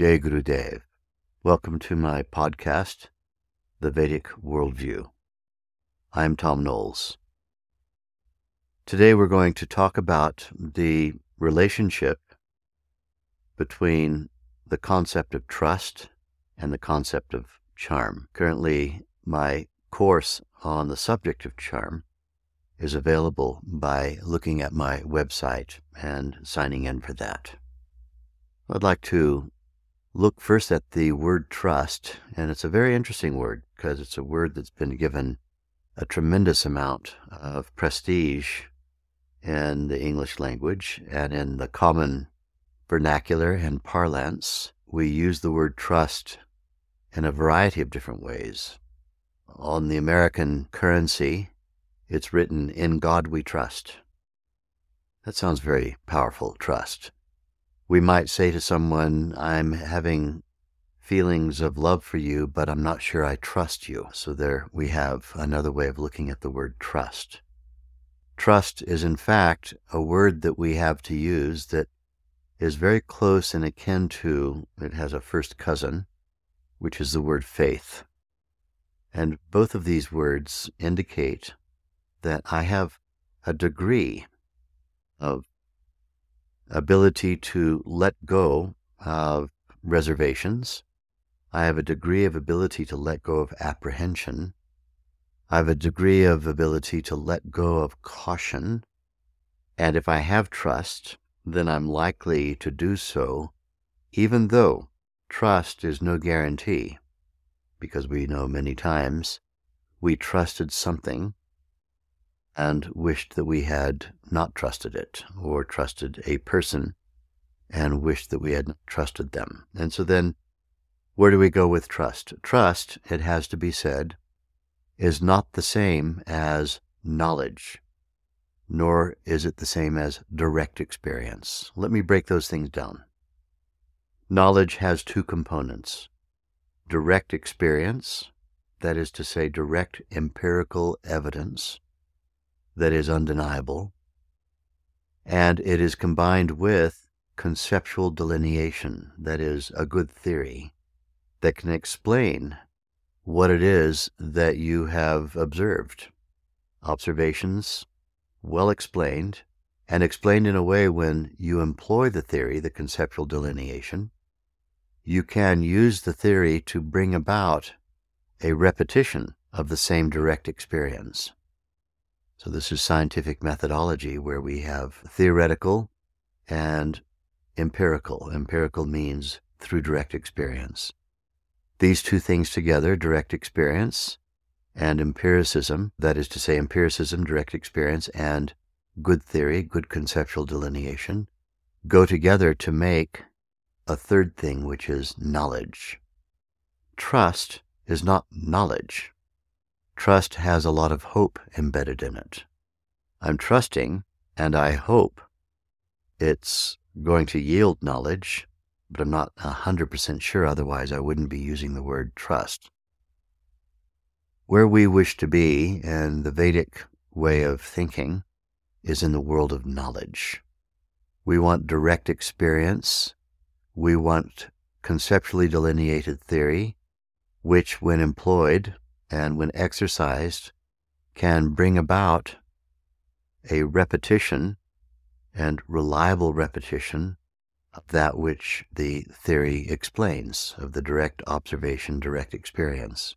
Jai Gurudev. Welcome to my podcast, The Vedic Worldview. I'm Thom Knoles. Today we're going to talk about the relationship between the concept of trust and the concept of charm. Currently, my course on the subject of charm is available by looking at my website and signing in for that. I'd like to look first at the word trust, and it's a very interesting word because it's a word that's been given a tremendous amount of prestige in the English language and in the common vernacular and parlance. We use the word trust in a variety of different ways. On the American currency, it's written, In God we trust. That sounds very powerful, trust we might say to someone, I'm having feelings of love for you, but I'm not sure I trust you. So there we have another way of looking at the word trust. Trust is, in fact, a word that we have to use that is very close and akin to, it has a first cousin, which is the word faith. And both of these words indicate that I have a degree of ability to let go of reservations. I have a degree of ability to let go of apprehension. I have a degree of ability to let go of caution. And if I have trust, then I'm likely to do so, even though trust is no guarantee, because we know many times we trusted something and wished that we had not trusted it or trusted a person and wished that we had trusted them. And so then, where do we go with trust? Trust, it has to be said, is not the same as knowledge, nor is it the same as direct experience. Let me break those things down. Knowledge has two components direct experience, that is to say, direct empirical evidence, that is undeniable, and it is combined with conceptual delineation, that is, a good theory that can explain what it is that you have observed. Observations well explained, and explained in a way when you employ the theory, the conceptual delineation, you can use the theory to bring about a repetition of the same direct experience. So, this is scientific methodology where we have theoretical and empirical. Empirical means through direct experience. These two things together, direct experience and empiricism, that is to say, empiricism, direct experience, and good theory, good conceptual delineation, go together to make a third thing, which is knowledge. Trust is not knowledge. Trust has a lot of hope embedded in it. I'm trusting and I hope it's going to yield knowledge, but I'm not 100% sure, otherwise, I wouldn't be using the word trust. Where we wish to be in the Vedic way of thinking is in the world of knowledge. We want direct experience. We want conceptually delineated theory, which, when employed and when exercised, can bring about a repetition and reliable repetition of that which the theory explains, of the direct observation, direct experience.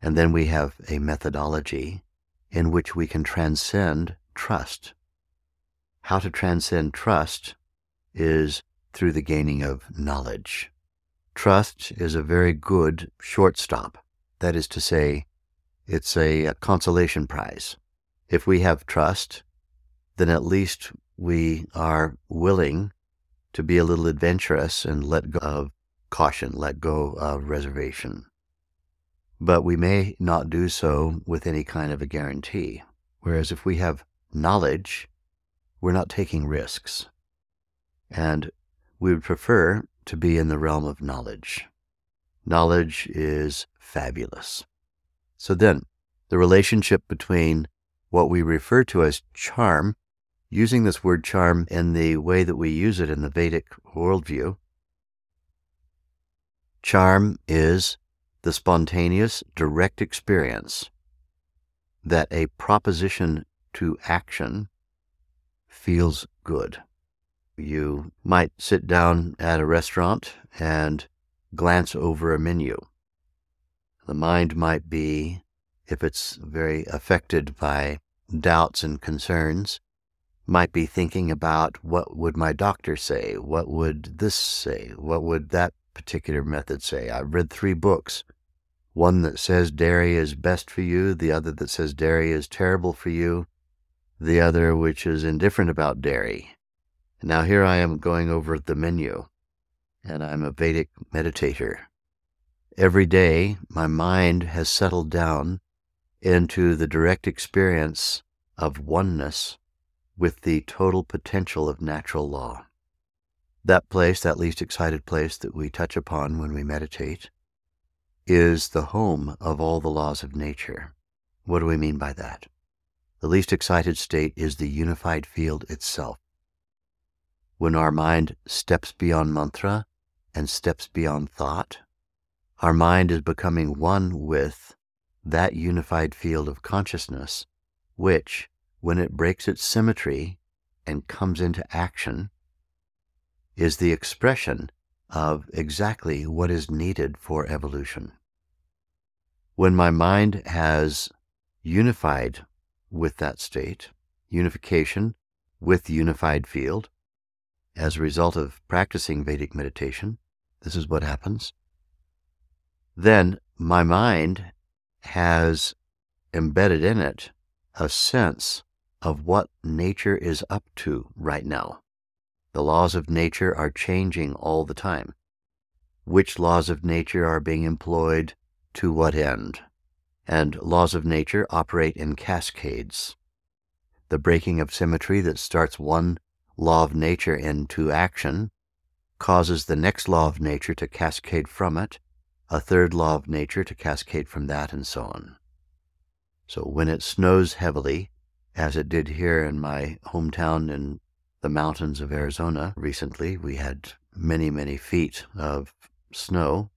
And then we have a methodology in which we can transcend trust. How to transcend trust is through the gaining of knowledge. Trust is a very good shortstop. That is to say, it's a, a consolation prize. If we have trust, then at least we are willing to be a little adventurous and let go of caution, let go of reservation. But we may not do so with any kind of a guarantee. Whereas if we have knowledge, we're not taking risks. And we would prefer to be in the realm of knowledge. Knowledge is fabulous. So then, the relationship between what we refer to as charm, using this word charm in the way that we use it in the Vedic worldview, charm is the spontaneous, direct experience that a proposition to action feels good. You might sit down at a restaurant and glance over a menu. The mind might be, if it's very affected by doubts and concerns, might be thinking about what would my doctor say? What would this say? What would that particular method say? I've read three books one that says dairy is best for you, the other that says dairy is terrible for you, the other which is indifferent about dairy. Now here I am going over the menu, and I'm a Vedic meditator. Every day, my mind has settled down into the direct experience of oneness with the total potential of natural law. That place, that least excited place that we touch upon when we meditate, is the home of all the laws of nature. What do we mean by that? The least excited state is the unified field itself. When our mind steps beyond mantra and steps beyond thought, our mind is becoming one with that unified field of consciousness, which, when it breaks its symmetry and comes into action, is the expression of exactly what is needed for evolution. When my mind has unified with that state, unification with unified field, as a result of practicing Vedic meditation, this is what happens. Then my mind has embedded in it a sense of what nature is up to right now. The laws of nature are changing all the time. Which laws of nature are being employed to what end? And laws of nature operate in cascades. The breaking of symmetry that starts one law of nature into action causes the next law of nature to cascade from it, a third law of nature to cascade from that, and so on. So when it snows heavily, as it did here in my hometown in the mountains of Arizona recently. We had many, many feet of snow.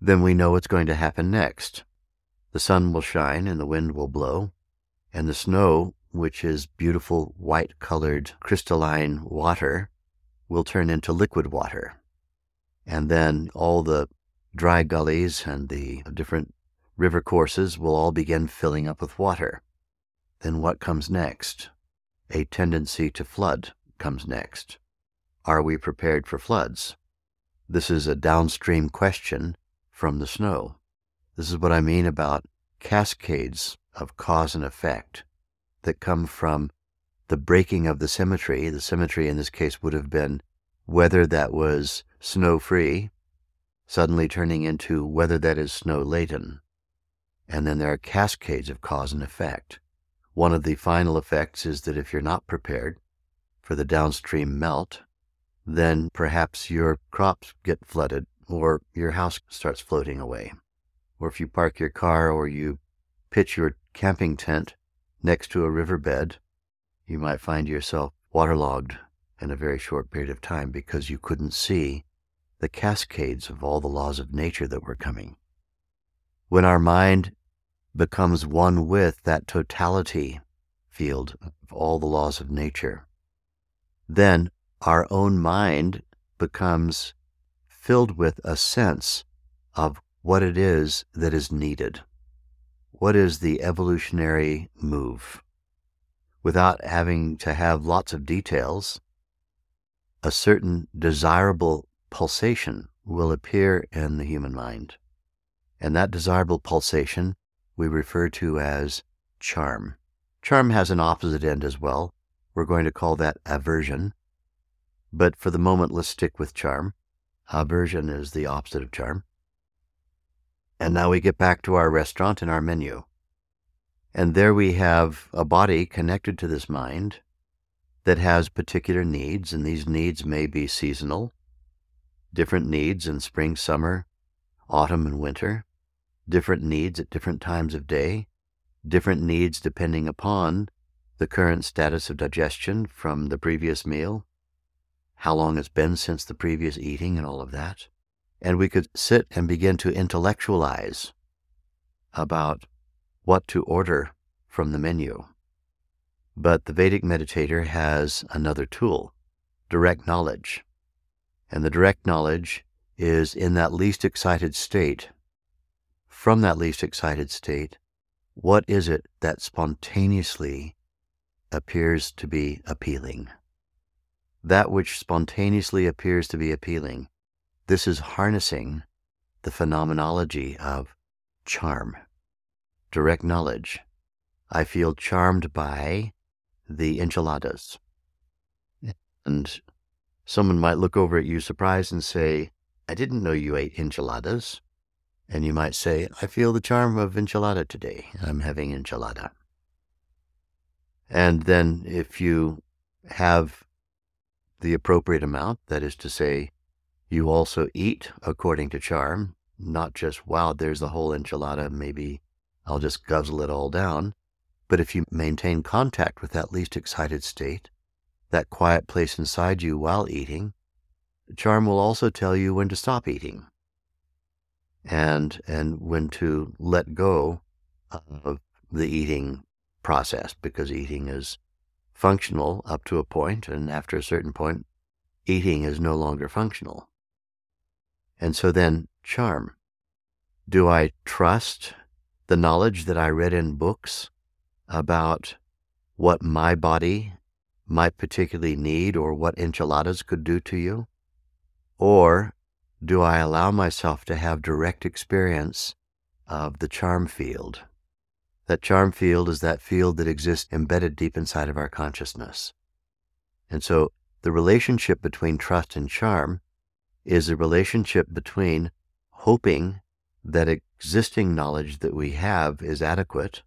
Then we know what's going to happen next. The sun will shine and the wind will blow, and the snow, which is beautiful white colored crystalline water, will turn into liquid water. And then all the dry gullies and the different river courses will all begin filling up with water. Then what comes next? A tendency to flood comes next. Are we prepared for floods? This is a downstream question from the snow. This is what I mean about cascades of cause and effect that come from the breaking of the symmetry. The symmetry in this case would have been weather that was snow free, suddenly turning into whether that is snow laden. And then there are cascades of cause and effect. One of the final effects is that if you're not prepared for the downstream melt, then perhaps your crops get flooded or your house starts floating away. Or if you park your car or you pitch your camping tent next to a riverbed, you might find yourself waterlogged in a very short period of time because you couldn't see the cascades of all the laws of nature that were coming. When our mind becomes one with that totality field of all the laws of nature, then our own mind becomes filled with a sense of what it is that is needed. What is the evolutionary move? Without having to have lots of details, a certain desirable pulsation will appear in the human mind. And that desirable pulsation we refer to as charm. Charm has an opposite end as well. We're going to call that aversion. But for the moment, let's stick with charm. Aversion is the opposite of charm. And now we get back to our restaurant and our menu. And there we have a body connected to this mind that has particular needs, and these needs may be seasonal, different needs in spring, summer, autumn, and winter, different needs at different times of day, different needs depending upon the current status of digestion from the previous meal, how long it's been since the previous eating, and all of that. And we could sit and begin to intellectualize about what to order from the menu. But the Vedic meditator has another tool direct knowledge. And the direct knowledge is in that least excited state. From that least excited state, what is it that spontaneously appears to be appealing? that which spontaneously appears to be appealing. This is harnessing the phenomenology of charm, direct knowledge. I feel charmed by the enchiladas. And someone might look over at you surprised and say, I didn't know you ate enchiladas. And you might say, I feel the charm of enchilada today. I'm having enchilada. And then if you have the appropriate amount. That is to say, you also eat according to charm, not just, wow, there's the whole enchilada, maybe I'll just guzzle it all down. But if you maintain contact with that least excited state, that quiet place inside you while eating, charm will also tell you when to stop eating and and when to let go of the eating process because eating is functional up to a point, and after a certain point, eating is no longer functional. And so then, charm. Do I trust the knowledge that I read in books about what my body might particularly need or what enchiladas could do to you? Or do I allow myself to have direct experience of the charm field? That charm field is that field that exists embedded deep inside of our consciousness. And so the relationship between trust and charm is a relationship between hoping that existing knowledge that we have is adequate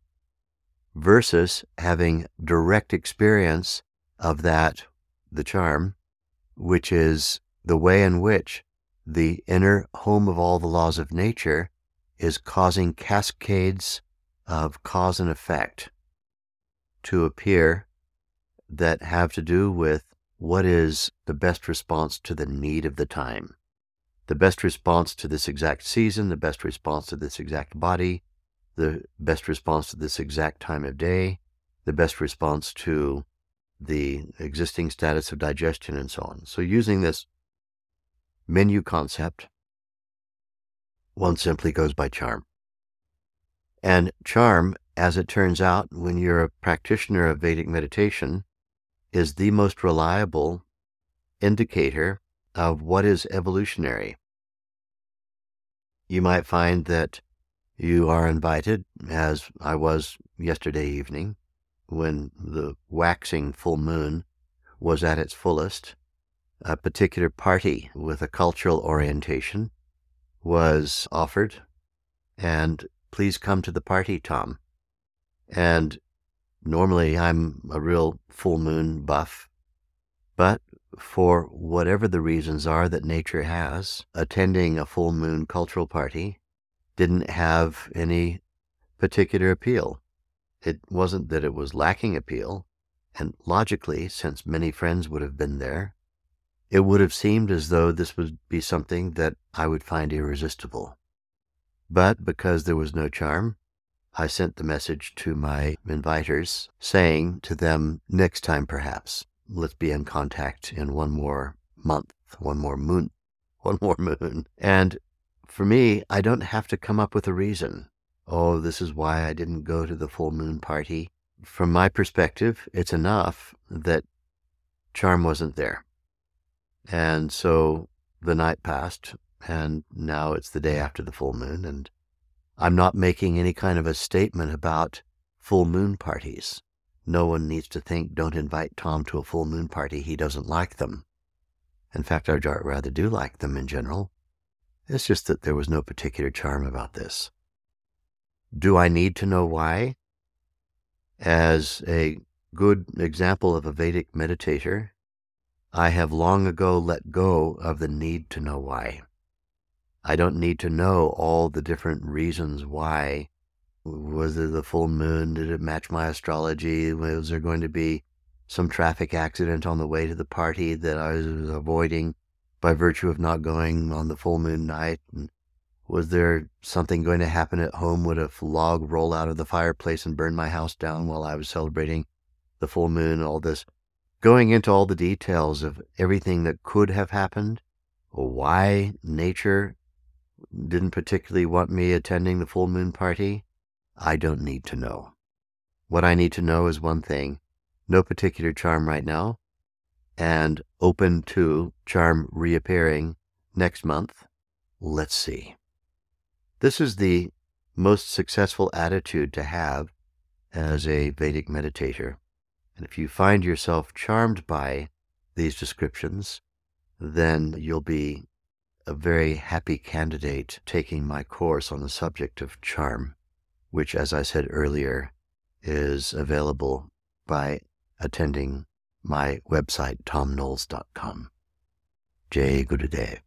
versus having direct experience of that, the charm, which is the way in which the inner home of all the laws of nature is causing cascades of cause and effect to appear that have to do with what is the best response to the need of the time, the best response to this exact season, the best response to this exact body, the best response to this exact time of day, the best response to the existing status of digestion, and so on. So, using this menu concept, one simply goes by charm. And charm, as it turns out, when you're a practitioner of Vedic meditation, is the most reliable indicator of what is evolutionary. You might find that you are invited, as I was yesterday evening, when the waxing full moon was at its fullest. A particular party with a cultural orientation was offered, and please come to the party, Thom. And normally I'm a real full moon buff, but for whatever the reasons are that nature has, attending a full moon cultural party didn't have any particular appeal. It wasn't that it was lacking appeal, and logically, since many friends would have been there, it would have seemed as though this would be something that I would find irresistible. But because there was no charm, I sent the message to my inviters, saying to them, next time perhaps, let's be in contact in one more month, one more moon, one more moon. And for me, I don't have to come up with a reason. Oh, this is why I didn't go to the full moon party. From my perspective, it's enough that charm wasn't there. And so the night passed, and now it's the day after the full moon, and I'm not making any kind of a statement about full moon parties. No one needs to think, don't invite Thom to a full moon party. He doesn't like them. In fact, I rather do like them in general. It's just that there was no particular charm about this. Do I need to know why? As a good example of a Vedic meditator, I have long ago let go of the need to know why. I don't need to know all the different reasons why was it the full moon? Did it match my astrology? Was there going to be some traffic accident on the way to the party that I was avoiding by virtue of not going on the full moon night? And was there something going to happen at home? Would a log roll out of the fireplace and burn my house down while I was celebrating the full moon? All this going into all the details of everything that could have happened, or why nature didn't particularly want me attending the full moon party. I don't need to know. What I need to know is one thing no particular charm right now, and open to charm reappearing next month. Let's see. This is the most successful attitude to have as a Vedic meditator. And if you find yourself charmed by these descriptions, then you'll be a very happy candidate taking my course on the subject of charm which, as I said earlier, is available by attending my website, thomknoles.com. Jai Gurudev.